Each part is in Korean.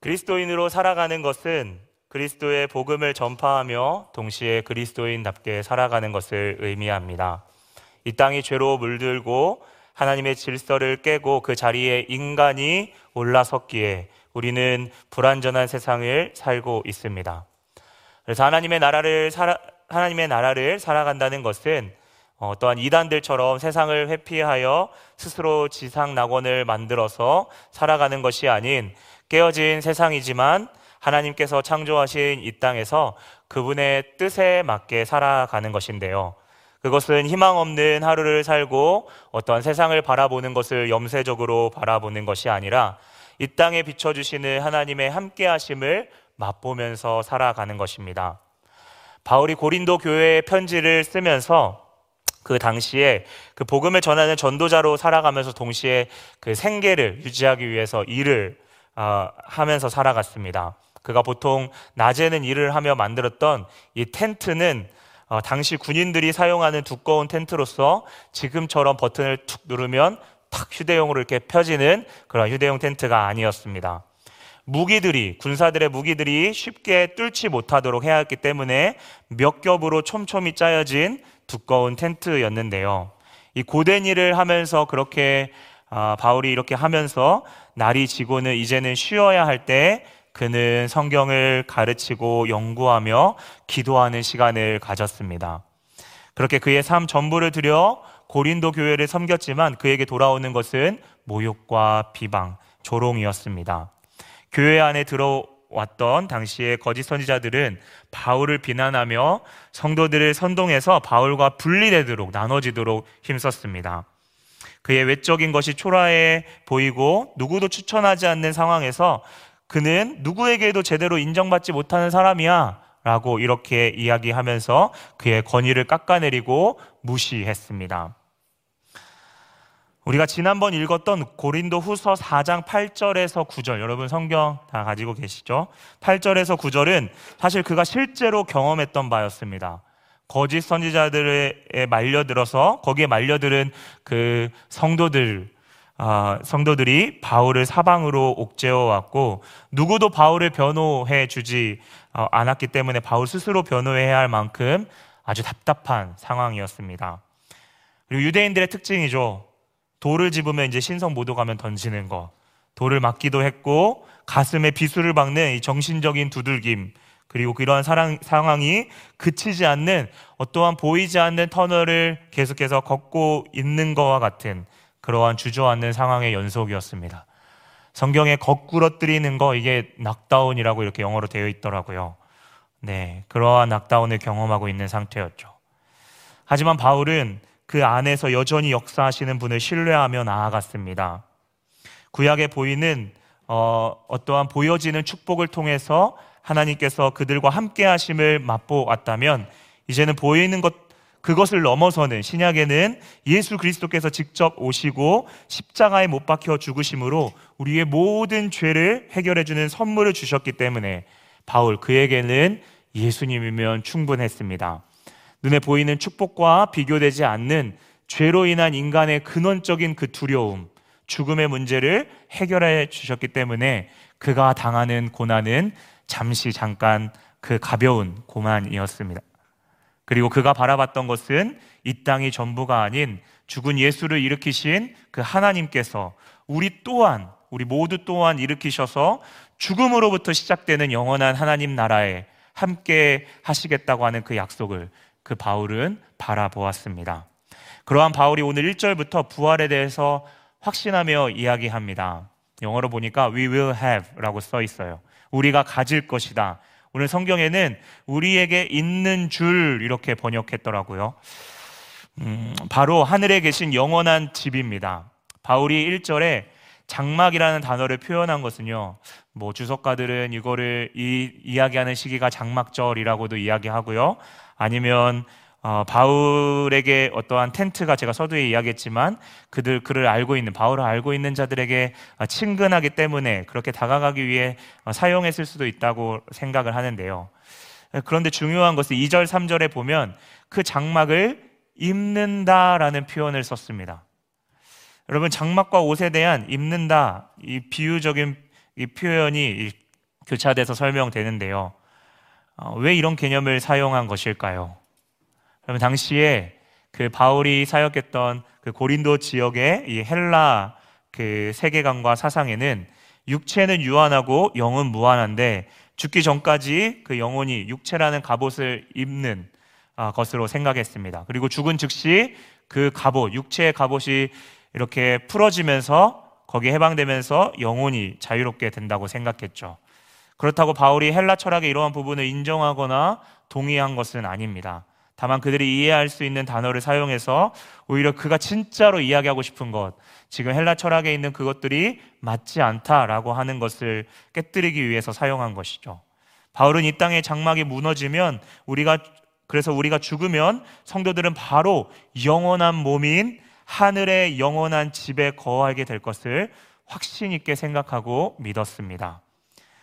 그리스도인으로 살아가는 것은 그리스도의 복음을 전파하며 동시에 그리스도인답게 살아가는 것을 의미합니다. 이 땅이 죄로 물들고 하나님의 질서를 깨고 그 자리에 인간이 올라섰기에 우리는 불완전한 세상을 살고 있습니다. 그래서 하나님의 나라를 살아, 하나님의 나라를 살아간다는 것은 어, 또한 이단들처럼 세상을 회피하여 스스로 지상 낙원을 만들어서 살아가는 것이 아닌 깨어진 세상이지만 하나님께서 창조하신 이 땅에서 그분의 뜻에 맞게 살아가는 것인데요. 그것은 희망 없는 하루를 살고 어떤 세상을 바라보는 것을 염세적으로 바라보는 것이 아니라 이 땅에 비춰주시는 하나님의 함께 하심을 맛보면서 살아가는 것입니다. 바울이 고린도 교회의 편지를 쓰면서 그 당시에 그 복음을 전하는 전도자로 살아가면서 동시에 그 생계를 유지하기 위해서 일을 어, 하면서 살아갔습니다. 그가 보통 낮에는 일을 하며 만들었던 이 텐트는 어, 당시 군인들이 사용하는 두꺼운 텐트로서 지금처럼 버튼을 툭 누르면 탁 휴대용으로 이렇게 펴지는 그런 휴대용 텐트가 아니었습니다. 무기들이 군사들의 무기들이 쉽게 뚫지 못하도록 해야 했기 때문에 몇 겹으로 촘촘히 짜여진 두꺼운 텐트였는데요. 이 고된 일을 하면서 그렇게 아, 바울이 이렇게 하면서 날이 지고는 이제는 쉬어야 할 때 그는 성경을 가르치고 연구하며 기도하는 시간을 가졌습니다. 그렇게 그의 삶 전부를 들여 고린도 교회를 섬겼지만 그에게 돌아오는 것은 모욕과 비방, 조롱이었습니다. 교회 안에 들어왔던 당시의 거짓 선지자들은 바울을 비난하며 성도들을 선동해서 바울과 분리되도록 나눠지도록 힘썼습니다. 그의 외적인 것이 초라해 보이고 누구도 추천하지 않는 상황에서 그는 누구에게도 제대로 인정받지 못하는 사람이야 라고 이렇게 이야기하면서 그의 권위를 깎아내리고 무시했습니다. 우리가 지난번 읽었던 고린도 후서 4장 8절에서 9절, 여러분 성경 다 가지고 계시죠? 8절에서 9절은 사실 그가 실제로 경험했던 바였습니다. 거짓 선지자들에 말려들어서 거기에 말려들은 그 성도들, 아, 성도들이 바울을 사방으로 옥죄어 왔고 누구도 바울을 변호해 주지 어, 않았기 때문에 바울 스스로 변호해야 할 만큼 아주 답답한 상황이었습니다. 그리고 유대인들의 특징이죠. 돌을 집으면 이제 신성 모독하면 던지는 거. 돌을 맞기도 했고 가슴에 비수를 박는 이 정신적인 두들김 그리고 그러한 사랑, 상황이 그치지 않는 어떠한 보이지 않는 터널을 계속해서 걷고 있는 것과 같은 그러한 주저앉는 상황의 연속이었습니다. 성경에 거꾸러뜨리는 거 이게 낙다운이라고 이렇게 영어로 되어 있더라고요. 네, 그러한 낙다운을 경험하고 있는 상태였죠. 하지만 바울은 그 안에서 여전히 역사하시는 분을 신뢰하며 나아갔습니다. 구약에 보이는 어, 어떠한 보여지는 축복을 통해서 하나님께서 그들과 함께 하심을 맛보았다면 이제는 보이는 것 그것을 넘어서는 신약에는 예수 그리스도께서 직접 오시고 십자가에 못 박혀 죽으심으로 우리의 모든 죄를 해결해 주는 선물을 주셨기 때문에 바울 그에게는 예수님이면 충분했습니다. 눈에 보이는 축복과 비교되지 않는 죄로 인한 인간의 근원적인 그 두려움, 죽음의 문제를 해결해 주셨기 때문에 그가 당하는 고난은 잠시 잠깐 그 가벼운 고난이었습니다. 그리고 그가 바라봤던 것은 이 땅이 전부가 아닌 죽은 예수를 일으키신 그 하나님께서 우리 또한 우리 모두 또한 일으키셔서 죽음으로부터 시작되는 영원한 하나님 나라에 함께 하시겠다고 하는 그 약속을 그 바울은 바라보았습니다. 그러한 바울이 오늘 1절부터 부활에 대해서 확신하며 이야기합니다. 영어로 보니까 we will have 라고 써 있어요. 우리가 가질 것이다. 오늘 성경에는 우리에게 있는 줄 이렇게 번역했더라고요. 음, 바로 하늘에 계신 영원한 집입니다. 바울이 1절에 장막이라는 단어를 표현한 것은요, 뭐 주석가들은 이거를 이, 이야기하는 시기가 장막절이라고도 이야기하고요. 아니면 어, 바울에게 어떠한 텐트가 제가 서두에 이야기했지만 그들 그를 알고 있는 바울을 알고 있는 자들에게 어, 친근하기 때문에 그렇게 다가가기 위해 어, 사용했을 수도 있다고 생각을 하는데요. 그런데 중요한 것은 2절, 3절에 보면 그 장막을 입는다라는 표현을 썼습니다. 여러분 장막과 옷에 대한 입는다 이 비유적인 이 표현이 교차돼서 설명되는데요. 어, 왜 이런 개념을 사용한 것일까요? 그러면 당시에 그 바울이 사역했던 그 고린도 지역의 이 헬라 그 세계관과 사상에는 육체는 유한하고 영은 무한한데 죽기 전까지 그 영혼이 육체라는 갑옷을 입는 아, 것으로 생각했습니다. 그리고 죽은 즉시 그 갑옷, 육체의 갑옷이 이렇게 풀어지면서 거기에 해방되면서 영혼이 자유롭게 된다고 생각했죠. 그렇다고 바울이 헬라 철학의 이러한 부분을 인정하거나 동의한 것은 아닙니다. 다만 그들이 이해할 수 있는 단어를 사용해서 오히려 그가 진짜로 이야기하고 싶은 것, 지금 헬라 철학에 있는 그것들이 맞지 않다라고 하는 것을 깨뜨리기 위해서 사용한 것이죠. 바울은 이 땅의 장막이 무너지면 우리가 그래서 우리가 죽으면 성도들은 바로 영원한 몸인 하늘의 영원한 집에 거하게 될 것을 확신 있게 생각하고 믿었습니다.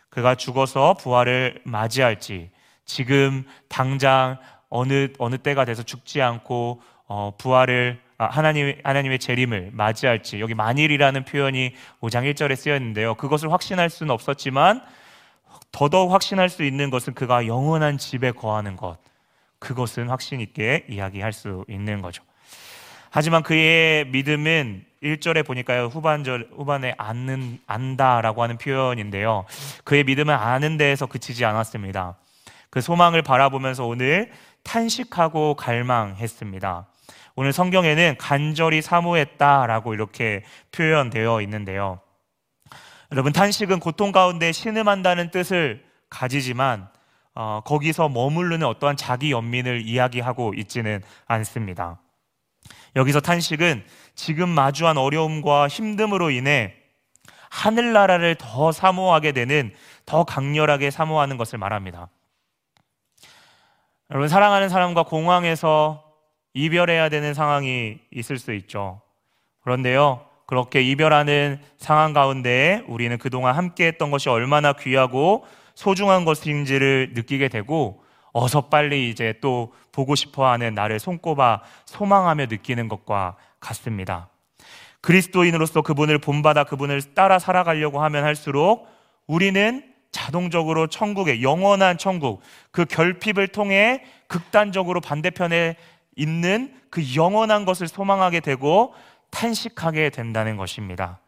그가 죽어서 부활을 맞이할지 지금 당장 어느 어느 때가 돼서 죽지 않고 어, 부활을 아, 하나님 하나님의 재림을 맞이할지 여기 만일이라는 표현이 5장 1절에 쓰여 있는데요. 그것을 확신할 수는 없었지만 더더욱 확신할 수 있는 것은 그가 영원한 집에 거하는 것. 그것은 확신 있게 이야기할 수 있는 거죠. 하지만 그의 믿음은 1절에 보니까요, 후반절, 후반에 아는, 안다라고 하는 표현인데요. 그의 믿음은 아는 데에서 그치지 않았습니다. 그 소망을 바라보면서 오늘 탄식하고 갈망했습니다. 오늘 성경에는 간절히 사모했다라고 이렇게 표현되어 있는데요. 여러분, 탄식은 고통 가운데 신음한다는 뜻을 가지지만, 어, 거기서 머무르는 어떠한 자기 연민을 이야기하고 있지는 않습니다. 여기서 탄식은 지금 마주한 어려움과 힘듦으로 인해 하늘나라를 더 사모하게 되는 더 강렬하게 사모하는 것을 말합니다. 여러분, 사랑하는 사람과 공항에서 이별해야 되는 상황이 있을 수 있죠. 그런데요, 그렇게 이별하는 상황 가운데 우리는 그동안 함께 했던 것이 얼마나 귀하고 소중한 것인지를 느끼게 되고 어서 빨리 이제 또 보고 싶어 하는 나를 손꼽아 소망하며 느끼는 것과 같습니다. 그리스도인으로서 그분을 본받아 그분을 따라 살아가려고 하면 할수록 우리는 자동적으로 천국의 영원한 천국, 그 결핍을 통해 극단적으로 반대편에 있는 그 영원한 것을 소망하게 되고 탄식하게 된다는 것입니다.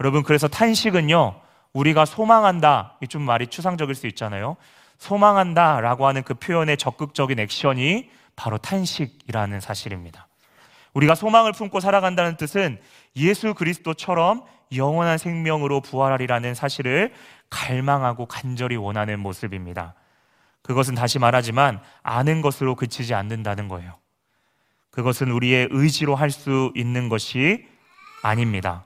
여러분, 그래서 탄식은요, 우리가 소망한다, 좀 말이 추상적일 수 있잖아요. 소망한다 라고 하는 그 표현의 적극적인 액션이 바로 탄식이라는 사실입니다. 우리가 소망을 품고 살아간다는 뜻은 예수 그리스도처럼 영원한 생명으로 부활하리라는 사실을 갈망하고 간절히 원하는 모습입니다. 그것은 다시 말하지만 아는 것으로 그치지 않는다는 거예요. 그것은 우리의 의지로 할 수 있는 것이 아닙니다.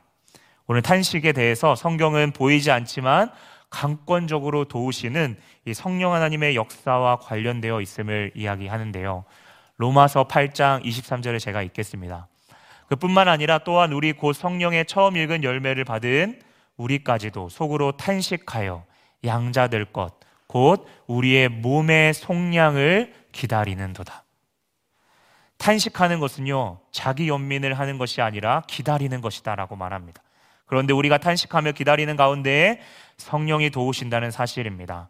오늘 탄식에 대해서 성경은 보이지 않지만 강권적으로 도우시는 이 성령 하나님의 역사와 관련되어 있음을 이야기하는데요. 로마서 8장 23절에 제가 읽겠습니다. 그뿐만 아니라 또한 우리 곧 성령의 처음 읽은 열매를 받은 우리까지도 속으로 탄식하여 양자될 것, 곧 우리의 몸의 속량을 기다리는도다. 탄식하는 것은요, 자기 연민을 하는 것이 아니라 기다리는 것이다라고 말합니다. 그런데 우리가 탄식하며 기다리는 가운데 성령이 도우신다는 사실입니다.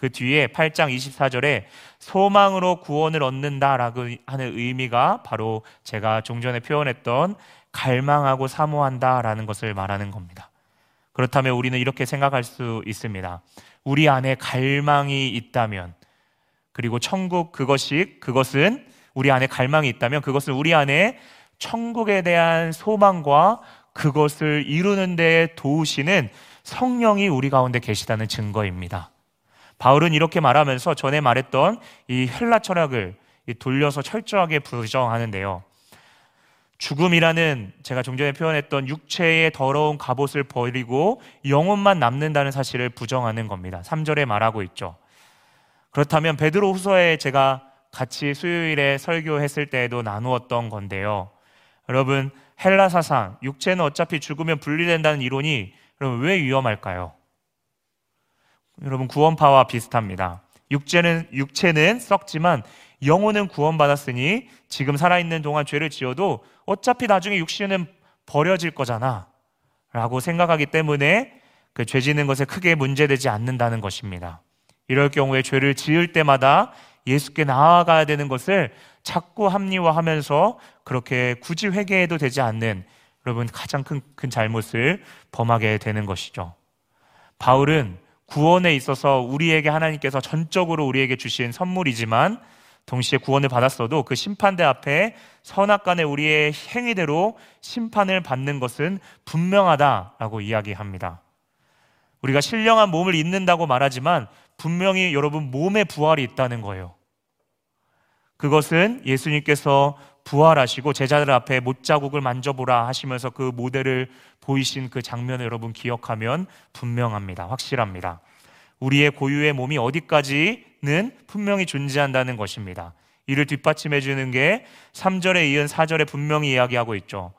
그 뒤에 8장 24절에 소망으로 구원을 얻는다라고 하는 의미가 바로 제가 종전에 표현했던 갈망하고 사모한다라는 것을 말하는 겁니다. 그렇다면 우리는 이렇게 생각할 수 있습니다. 우리 안에 갈망이 있다면 그리고 천국 그것이 그것은 우리 안에 갈망이 있다면 그것은 우리 안에 천국에 대한 소망과 그것을 이루는 데 도우시는 성령이 우리 가운데 계시다는 증거입니다. 바울은 이렇게 말하면서 전에 말했던 이 헬라 철학을 돌려서 철저하게 부정하는데요. 죽음이라는 제가 종전에 표현했던 육체의 더러운 갑옷을 버리고 영혼만 남는다는 사실을 부정하는 겁니다. 3절에 말하고 있죠. 그렇다면 베드로 후서에 제가 같이 수요일에 설교했을 때에도 나누었던 건데요. 여러분, 헬라 사상, 육체는 어차피 죽으면 분리된다는 이론이 여러분 왜 위험할까요? 여러분 구원파와 비슷합니다. 육체는 육체는 썩지만 영혼은 구원받았으니 지금 살아있는 동안 죄를 지어도 어차피 나중에 육신은 버려질 거잖아. 라고 생각하기 때문에 그그죄 짓는 것에 크게 문제되지 않는다는 것입니다. 이럴 경우에 죄를 지을 때마다 예수께 나아가야 되는 것을 자꾸 합리화하면서 그렇게 굳이 회개해도 되지 않는 여러분 가장 큰, 큰 잘못을 범하게 되는 것이죠. 바울은 구원에 있어서 우리에게 하나님께서 전적으로 우리에게 주신 선물이지만 동시에 구원을 받았어도 그 심판대 앞에 선악간의 우리의 행위대로 심판을 받는 것은 분명하다라고 이야기합니다. 우리가 신령한 몸을 잊는다고 말하지만 분명히 여러분 몸에 부활이 있다는 거예요. 그것은 예수님께서 부활하시고 제자들 앞에 못자국을 만져보라 하시면서 그 모델을 보이신 그 장면을 여러분 기억하면 분명합니다. 확실합니다. 우리의 고유의 몸이 어디까지는 분명히 존재한다는 것입니다. 이를 뒷받침해 주는 게 3절에 이은 4절에 분명히 이야기하고 있죠.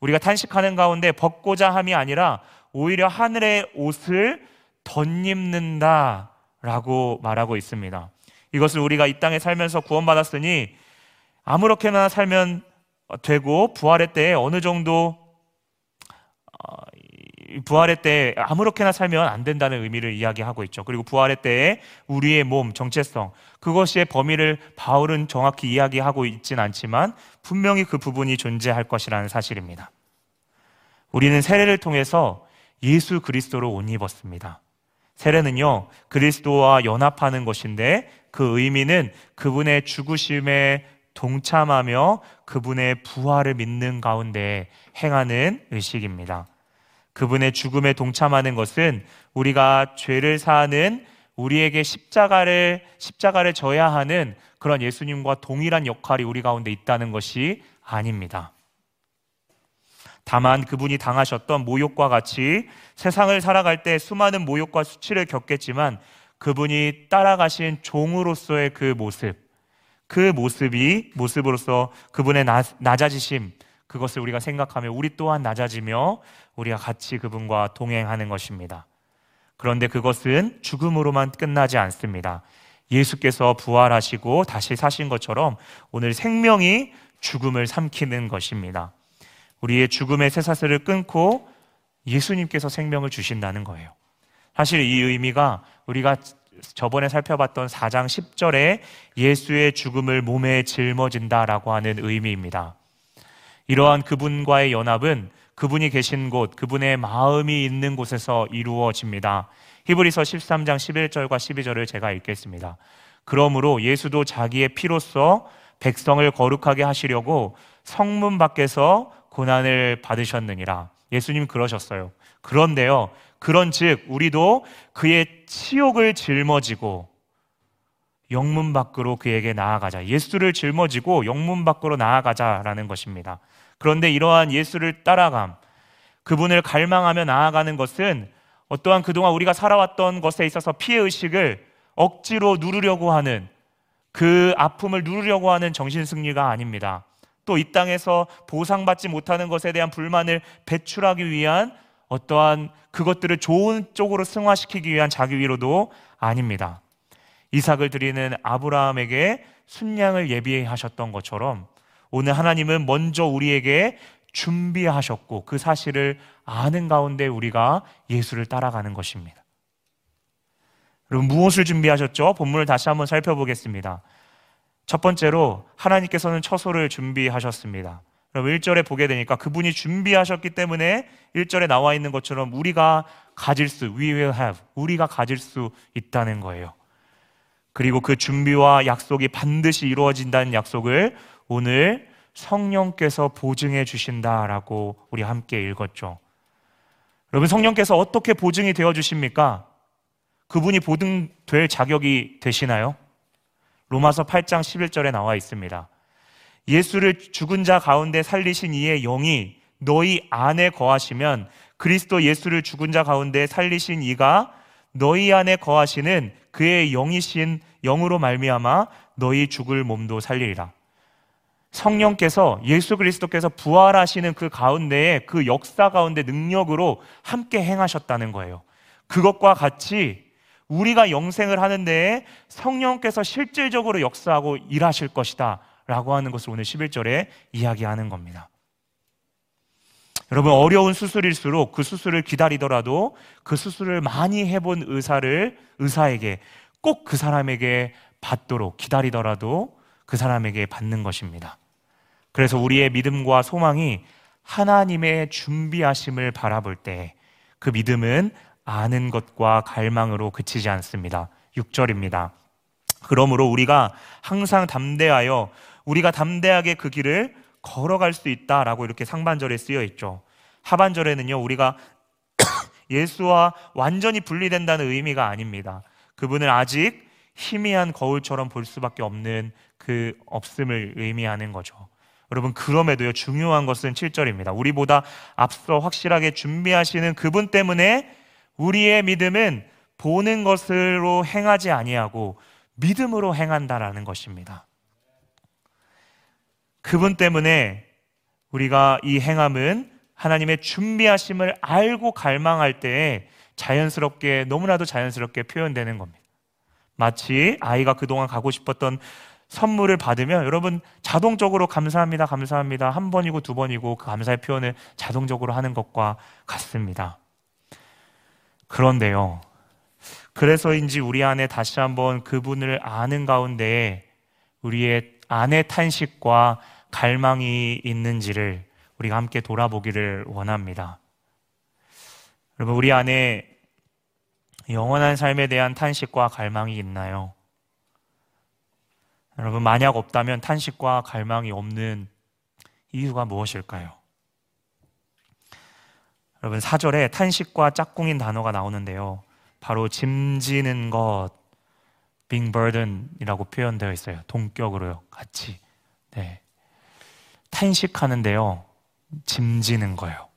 우리가 탄식하는 가운데 벗고자 함이 아니라 오히려 하늘의 옷을 덧입는다 라고 말하고 있습니다. 이것을 우리가 이 땅에 살면서 구원받았으니 아무렇게나 살면 되고 부활의 때에 어느 정도 어, 부활의 때에 아무렇게나 살면 안 된다는 의미를 이야기하고 있죠. 그리고 부활의 때에 우리의 몸, 정체성, 그것의 범위를 바울은 정확히 이야기하고 있진 않지만 분명히 그 부분이 존재할 것이라는 사실입니다. 우리는 세례를 통해서 예수 그리스도로 옷 입었습니다. 세례는요, 그리스도와 연합하는 것인데 그 의미는 그분의 죽으심에 동참하며 그분의 부활을 믿는 가운데 행하는 의식입니다. 그분의 죽음에 동참하는 것은 우리가 죄를 사는 우리에게 십자가를 십자가를 져야 하는 그런 예수님과 동일한 역할이 우리 가운데 있다는 것이 아닙니다. 다만 그분이 당하셨던 모욕과 같이 세상을 살아갈 때 수많은 모욕과 수치를 겪겠지만 그분이 따라가신 종으로서의 그 모습, 그 모습이 모습으로서 그분의 나, 낮아지심 그것을 우리가 생각하며 우리 또한 낮아지며 우리가 같이 그분과 동행하는 것입니다. 그런데 그것은 죽음으로만 끝나지 않습니다. 예수께서 부활하시고 다시 사신 것처럼 오늘 생명이 죽음을 삼키는 것입니다. 우리의 죽음의 쇠사슬을 끊고 예수님께서 생명을 주신다는 거예요. 사실 이 의미가 우리가 저번에 살펴봤던 4장 10절에 예수의 죽음을 몸에 짊어진다라고 하는 의미입니다. 이러한 그분과의 연합은 그분이 계신 곳, 그분의 마음이 있는 곳에서 이루어집니다. 히브리서 13장 11절과 12절을 제가 읽겠습니다. 그러므로 예수도 자기의 피로써 백성을 거룩하게 하시려고 성문 밖에서 고난을 받으셨느니라. 예수님 그러셨어요. 그런데요, 그런 즉, 우리도 그의 치욕을 짊어지고 영문 밖으로 그에게 나아가자. 예수를 짊어지고 영문 밖으로 나아가자라는 것입니다. 그런데 이러한 예수를 따라감, 그분을 갈망하며 나아가는 것은 어떠한 그동안 우리가 살아왔던 것에 있어서 피해 의식을 억지로 누르려고 하는 그 아픔을 누르려고 하는 정신 승리가 아닙니다. 또 이 땅에서 보상받지 못하는 것에 대한 불만을 배출하기 위한 어떠한 그것들을 좋은 쪽으로 승화시키기 위한 자기 위로도 아닙니다. 이삭을 드리는 아브라함에게 순양을 예비하셨던 것처럼 오늘 하나님은 먼저 우리에게 준비하셨고 그 사실을 아는 가운데 우리가 예수를 따라가는 것입니다. 여러분 무엇을 준비하셨죠? 본문을 다시 한번 살펴보겠습니다. 첫 번째로 하나님께서는 처소를 준비하셨습니다. 그럼 1절에 보게 되니까 그분이 준비하셨기 때문에 1절에 나와 있는 것처럼 우리가 가질 수, we will have, 우리가 가질 수 있다는 거예요. 그리고 그 준비와 약속이 반드시 이루어진다는 약속을 오늘 성령께서 보증해 주신다라고 우리 함께 읽었죠. 여러분, 성령께서 어떻게 보증이 되어 주십니까? 그분이 보증될 자격이 되시나요? 로마서 8장 11절에 나와 있습니다. 예수를 죽은 자 가운데 살리신 이의 영이 너희 안에 거하시면 그리스도 예수를 죽은 자 가운데 살리신 이가 너희 안에 거하시는 그의 영이신 영으로 말미암아 너희 죽을 몸도 살리리라. 성령께서 예수 그리스도께서 부활하시는 그 가운데에 그 역사 가운데 능력으로 함께 행하셨다는 거예요. 그것과 같이 우리가 영생을 하는 데에 성령께서 실질적으로 역사하고 일하실 것이다. 라고 하는 것을 오늘 11절에 이야기하는 겁니다. 여러분 어려운 수술일수록 그 수술을 기다리더라도 그 수술을 많이 해본 의사를 의사에게 꼭 그 사람에게 받도록 기다리더라도 그 사람에게 받는 것입니다. 그래서 우리의 믿음과 소망이 하나님의 준비하심을 바라볼 때 그 믿음은 아는 것과 갈망으로 그치지 않습니다. 6절입니다. 그러므로 우리가 항상 담대하여 우리가 담대하게 그 길을 걸어갈 수 있다라고 이렇게 상반절에 쓰여 있죠. 하반절에는요, 우리가 예수와 완전히 분리된다는 의미가 아닙니다. 그분을 아직 희미한 거울처럼 볼 수밖에 없는 그 없음을 의미하는 거죠. 여러분, 그럼에도요, 중요한 것은 7절입니다. 우리보다 앞서 확실하게 준비하시는 그분 때문에 우리의 믿음은 보는 것으로 행하지 아니하고 믿음으로 행한다라는 것입니다. 그분 때문에 우리가 이 행함은 하나님의 준비하심을 알고 갈망할 때에 자연스럽게 너무나도 자연스럽게 표현되는 겁니다. 마치 아이가 그동안 가고 싶었던 선물을 받으면 여러분 자동적으로 감사합니다, 감사합니다 한 번이고 두 번이고 그 감사의 표현을 자동적으로 하는 것과 같습니다. 그런데요, 그래서인지 우리 안에 다시 한번 그분을 아는 가운데 우리의 안의 탄식과 갈망이 있는지를 우리가 함께 돌아보기를 원합니다. 여러분, 우리 안에 영원한 삶에 대한 탄식과 갈망이 있나요? 여러분, 만약 없다면 탄식과 갈망이 없는 이유가 무엇일까요? 여러분, 사절에 탄식과 짝꿍인 단어가 나오는데요. 바로 짐지는 것, being burden이라고 표현되어 있어요. 동격으로요. 같이. 네. 탄식하는데요. 짐지는 거예요.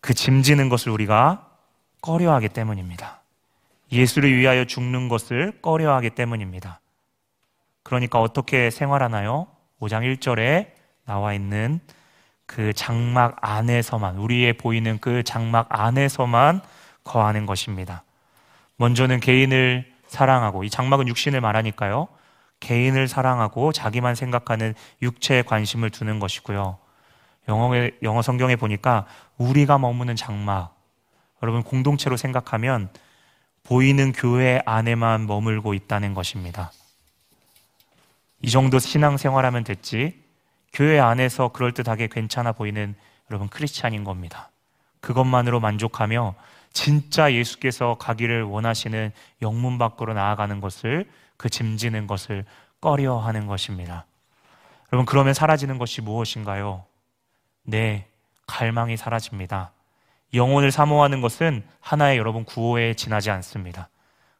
그 짐지는 것을 우리가 꺼려하기 때문입니다. 예수를 위하여 죽는 것을 꺼려하기 때문입니다. 그러니까 어떻게 생활하나요? 5장 1절에 나와 있는 그 장막 안에서만, 우리의 보이는 그 장막 안에서만 거하는 것입니다. 먼저는 개인을 사랑하고, 이 장막은 육신을 말하니까요. 개인을 사랑하고 자기만 생각하는 육체에 관심을 두는 것이고요. 영어, 영어 성경에 보니까 우리가 머무는 장막, 여러분 공동체로 생각하면 보이는 교회 안에만 머물고 있다는 것입니다. 이 정도 신앙생활 하면 됐지, 교회 안에서 그럴듯하게 괜찮아 보이는 여러분 크리스찬인 겁니다. 그것만으로 만족하며 진짜 예수께서 가기를 원하시는 영문 밖으로 나아가는 것을 그 짐지는 것을 꺼려 하는 것입니다. 여러분, 그러면 사라지는 것이 무엇인가요? 네, 갈망이 사라집니다. 영혼을 사모하는 것은 하나의 여러분 구호에 지나지 않습니다.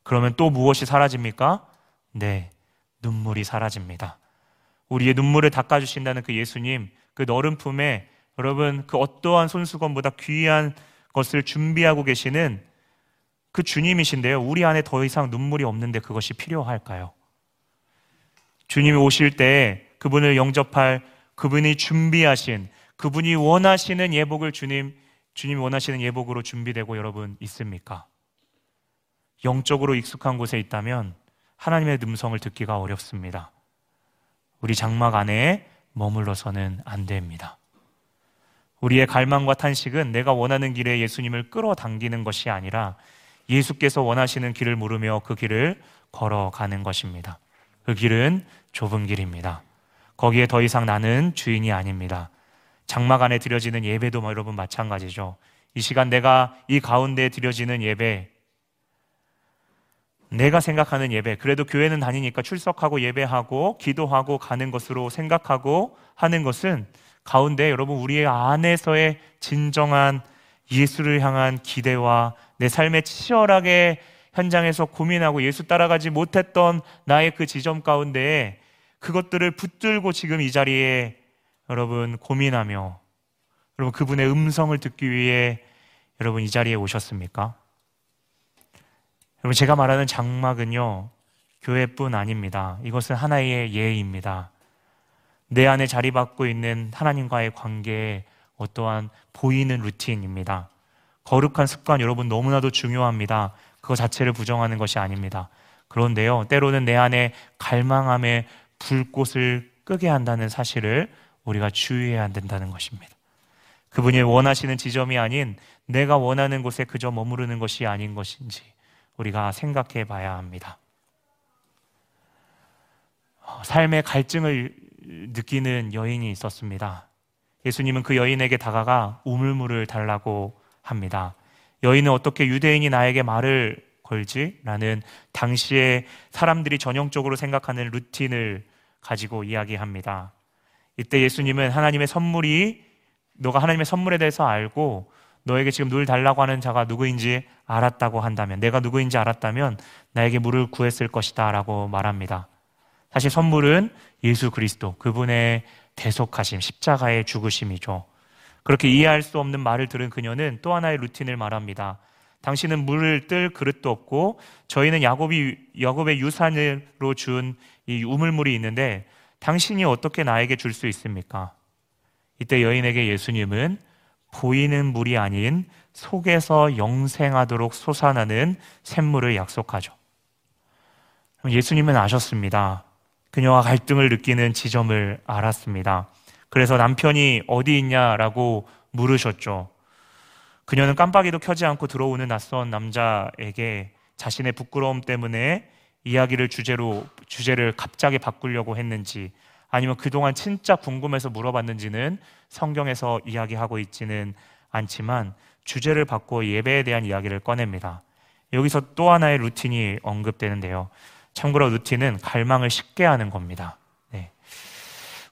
그러면 또 무엇이 사라집니까? 네, 눈물이 사라집니다. 우리의 눈물을 닦아주신다는 그 예수님, 그 너른 품에 여러분 그 어떠한 손수건보다 귀한 것을 준비하고 계시는 그 주님이신데요. 우리 안에 더 이상 눈물이 없는데 그것이 필요할까요? 주님이 오실 때 그분을 영접할 그분이 준비하신 그분이 원하시는 예복을 주님 주님이 원하시는 예복으로 준비되고 여러분 있습니까? 영적으로 익숙한 곳에 있다면 하나님의 음성을 듣기가 어렵습니다. 우리 장막 안에 머물러서는 안 됩니다. 우리의 갈망과 탄식은 내가 원하는 길에 예수님을 끌어당기는 것이 아니라 예수께서 원하시는 길을 물으며 그 길을 걸어가는 것입니다. 그 길은 좁은 길입니다. 거기에 더 이상 나는 주인이 아닙니다. 장막 안에 드려지는 예배도 뭐 여러분 마찬가지죠. 이 시간 내가 이 가운데 드려지는 예배, 내가 생각하는 예배, 그래도 교회는 다니니까 출석하고 예배하고 기도하고 가는 것으로 생각하고 하는 것은 가운데 여러분 우리의 안에서의 진정한 예수를 향한 기대와 내 삶에 치열하게 현장에서 고민하고 예수 따라가지 못했던 나의 그 지점 가운데 그것들을 붙들고 지금 이 자리에 여러분 고민하며 여러분 그분의 음성을 듣기 위해 여러분 이 자리에 오셨습니까? 여러분 제가 말하는 장막은요 교회뿐 아닙니다. 이것은 하나의 예입니다. 내 안에 자리받고 있는 하나님과의 관계에 어떠한 보이는 루틴입니다. 거룩한 습관 여러분 너무나도 중요합니다. 그거 자체를 부정하는 것이 아닙니다. 그런데요, 때로는 내 안에 갈망함의 불꽃을 끄게 한다는 사실을 우리가 주의해야 된다는 것입니다. 그분이 원하시는 지점이 아닌 내가 원하는 곳에 그저 머무르는 것이 아닌 것인지 우리가 생각해 봐야 합니다. 어, 삶의 갈증을 느끼는 여인이 있었습니다. 예수님은 그 여인에게 다가가 우물물을 달라고 합니다. 여인은 어떻게 유대인이 나에게 말을 걸지? 라는 당시에 사람들이 전형적으로 생각하는 루틴을 가지고 이야기합니다. 이때 예수님은 하나님의 선물이 너가 하나님의 선물에 대해서 알고 너에게 지금 물 달라고 하는 자가 누구인지 알았다고 한다면 내가 누구인지 알았다면 나에게 물을 구했을 것이다 라고 말합니다. 사실 선물은 예수 그리스도 그분의 대속하심 십자가의 죽으심이죠. 그렇게 이해할 수 없는 말을 들은 그녀는 또 하나의 루틴을 말합니다. 당신은 물을 뜰 그릇도 없고 저희는 야곱이 야곱의 유산으로 준 이 우물물이 있는데 당신이 어떻게 나에게 줄 수 있습니까? 이때 여인에게 예수님은 보이는 물이 아닌 속에서 영생하도록 솟아나는 샘물을 약속하죠. 예수님은 아셨습니다. 그녀와 갈등을 느끼는 지점을 알았습니다. 그래서 남편이 어디 있냐라고 물으셨죠. 그녀는 깜빡이도 켜지 않고 들어오는 낯선 남자에게 자신의 부끄러움 때문에 이야기를 주제로 주제를 갑자기 바꾸려고 했는지 아니면 그동안 진짜 궁금해서 물어봤는지는 성경에서 이야기하고 있지는 않지만 주제를 바꿔 예배에 대한 이야기를 꺼냅니다. 여기서 또 하나의 루틴이 언급되는데요. 참고로 루틴은 갈망을 쉽게 하는 겁니다. 네.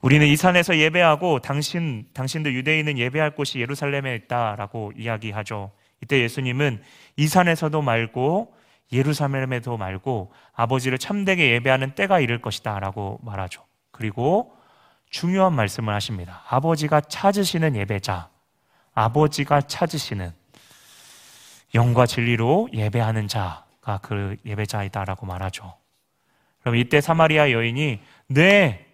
우리는 이 산에서 예배하고 당신, 당신들 유대인은 예배할 곳이 예루살렘에 있다라고 이야기하죠. 이때 예수님은 이 산에서도 말고 예루살렘에도 말고 아버지를 참되게 예배하는 때가 이를 것이다 라고 말하죠. 그리고 중요한 말씀을 하십니다. 아버지가 찾으시는 예배자, 아버지가 찾으시는 영과 진리로 예배하는 자가 그 예배자이다라고 말하죠. 그럼 이때 사마리아 여인이 네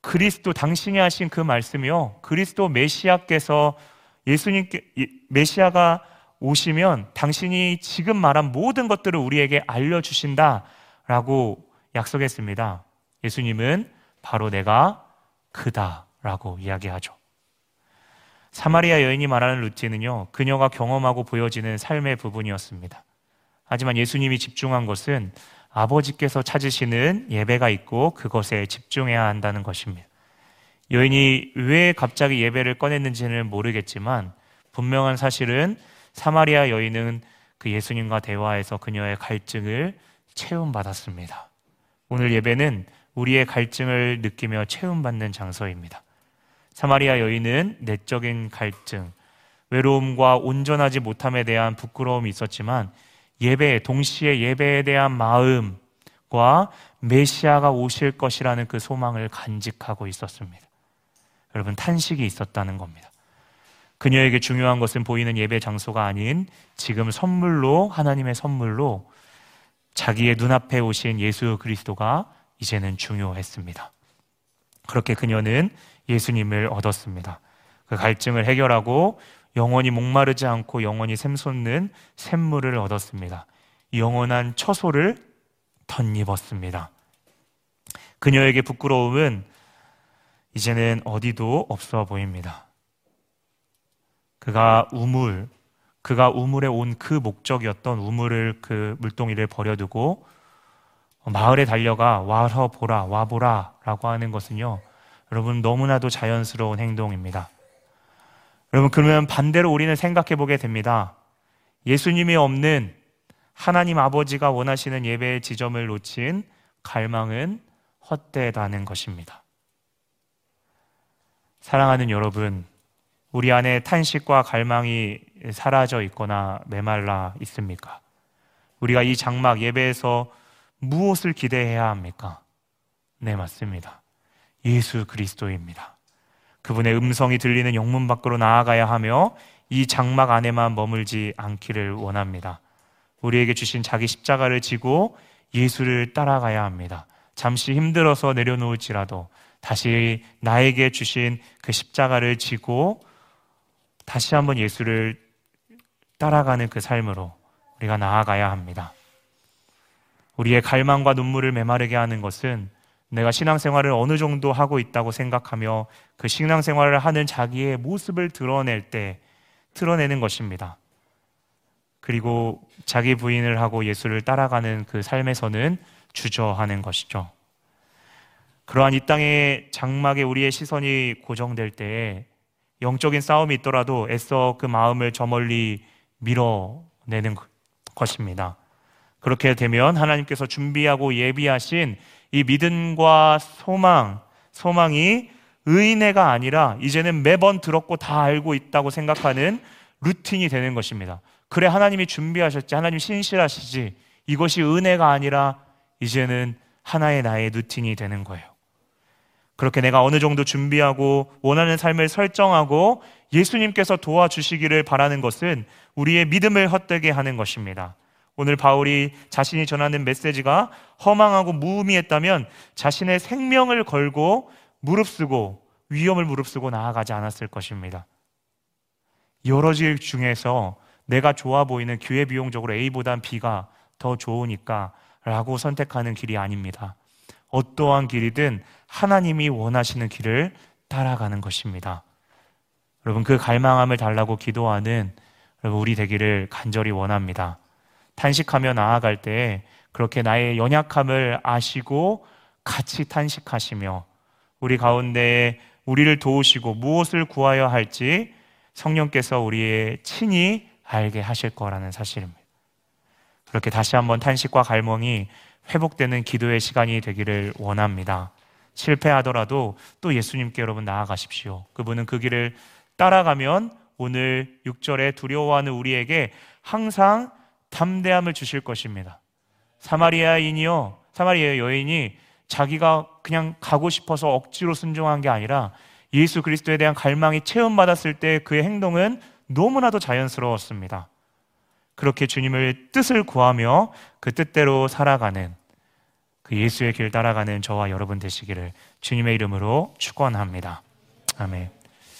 그리스도 당신이 하신 그 말씀이요 그리스도 메시아께서 예수님께 메시아가 오시면 당신이 지금 말한 모든 것들을 우리에게 알려 주신다라고 약속했습니다. 예수님은 바로 내가 그다라고 이야기하죠. 사마리아 여인이 말하는 루틴은요, 그녀가 경험하고 보여지는 삶의 부분이었습니다. 하지만 예수님이 집중한 것은 아버지께서 찾으시는 예배가 있고 그것에 집중해야 한다는 것입니다. 여인이 왜 갑자기 예배를 꺼냈는지는 모르겠지만 분명한 사실은 사마리아 여인은 그 예수님과 대화에서 그녀의 갈증을 채움받았습니다. 오늘 예배는 우리의 갈증을 느끼며 채움받는 장소입니다. 사마리아 여인은 내적인 갈증, 외로움과 온전하지 못함에 대한 부끄러움이 있었지만 예배, 동시에 예배에 대한 마음과 메시아가 오실 것이라는 그 소망을 간직하고 있었습니다. 여러분, 탄식이 있었다는 겁니다. 그녀에게 중요한 것은 보이는 예배 장소가 아닌 지금 선물로, 하나님의 선물로 자기의 눈앞에 오신 예수 그리스도가 이제는 중요했습니다. 그렇게 그녀는 예수님을 얻었습니다. 그 갈증을 해결하고 영원히 목마르지 않고 영원히 샘솟는 샘물을 얻었습니다. 영원한 처소를 덧입었습니다. 그녀에게 부끄러움은 이제는 어디도 없어 보입니다. 그가 우물, 그가 우물에 온 그 목적이었던 우물을 그 물동이를 버려두고 마을에 달려가 와서 보라, 와보라 라고 하는 것은요, 여러분 너무나도 자연스러운 행동입니다. 여러분, 그러면 반대로 우리는 생각해 보게 됩니다. 예수님이 없는 하나님 아버지가 원하시는 예배의 지점을 놓친 갈망은 헛되다는 것입니다. 사랑하는 여러분, 우리 안에 탄식과 갈망이 사라져 있거나 메말라 있습니까? 우리가 이 장막 예배에서 무엇을 기대해야 합니까? 네, 맞습니다. 예수 그리스도입니다. 그분의 음성이 들리는 영문 밖으로 나아가야 하며 이 장막 안에만 머물지 않기를 원합니다. 우리에게 주신 자기 십자가를 지고 예수를 따라가야 합니다. 잠시 힘들어서 내려놓을지라도 다시 나에게 주신 그 십자가를 지고 다시 한번 예수를 따라가는 그 삶으로 우리가 나아가야 합니다. 우리의 갈망과 눈물을 메마르게 하는 것은 내가 신앙생활을 어느 정도 하고 있다고 생각하며 그 신앙생활을 하는 자기의 모습을 드러낼 때 드러내는 것입니다. 그리고 자기 부인을 하고 예수를 따라가는 그 삶에서는 주저하는 것이죠. 그러한 이 땅의 장막에 우리의 시선이 고정될 때에 영적인 싸움이 있더라도 애써 그 마음을 저 멀리 밀어내는 것입니다. 그렇게 되면 하나님께서 준비하고 예비하신 이 믿음과 소망, 소망이 의인애가 아니라 이제는 매번 들었고 다 알고 있다고 생각하는 루틴이 되는 것입니다. 그래, 하나님이 준비하셨지. 하나님 신실하시지. 이것이 은혜가 아니라 이제는 하나의 나의 루틴이 되는 거예요. 그렇게 내가 어느 정도 준비하고 원하는 삶을 설정하고 예수님께서 도와주시기를 바라는 것은 우리의 믿음을 헛되게 하는 것입니다. 오늘 바울이 자신이 전하는 메시지가 허망하고 무의미했다면 자신의 생명을 걸고 무릅쓰고 위험을 무릅쓰고 나아가지 않았을 것입니다. 여러 질 중에서 내가 좋아 보이는 기회 비용적으로 A보단 B가 더 좋으니까 라고 선택하는 길이 아닙니다. 어떠한 길이든 하나님이 원하시는 길을 따라가는 것입니다. 여러분, 그 갈망함을 달라고 기도하는 우리 되기를 간절히 원합니다. 탄식하며 나아갈 때 그렇게 나의 연약함을 아시고 같이 탄식하시며 우리 가운데 우리를 도우시고 무엇을 구하여 할지 성령께서 우리의 친히 알게 하실 거라는 사실입니다. 그렇게 다시 한번 탄식과 갈망이 회복되는 기도의 시간이 되기를 원합니다. 실패하더라도 또 예수님께 여러분 나아가십시오. 그분은 그 길을 따라가면 오늘 6절에 두려워하는 우리에게 항상 담대함을 주실 것입니다. 사마리아인이요, 사마리아 여인이 자기가 그냥 가고 싶어서 억지로 순종한 게 아니라 예수 그리스도에 대한 갈망이 체험받았을 때 그의 행동은 너무나도 자연스러웠습니다. 그렇게 주님을 뜻을 구하며 그 뜻대로 살아가는 그 예수의 길 따라가는 저와 여러분 되시기를 주님의 이름으로 축원합니다. 아멘.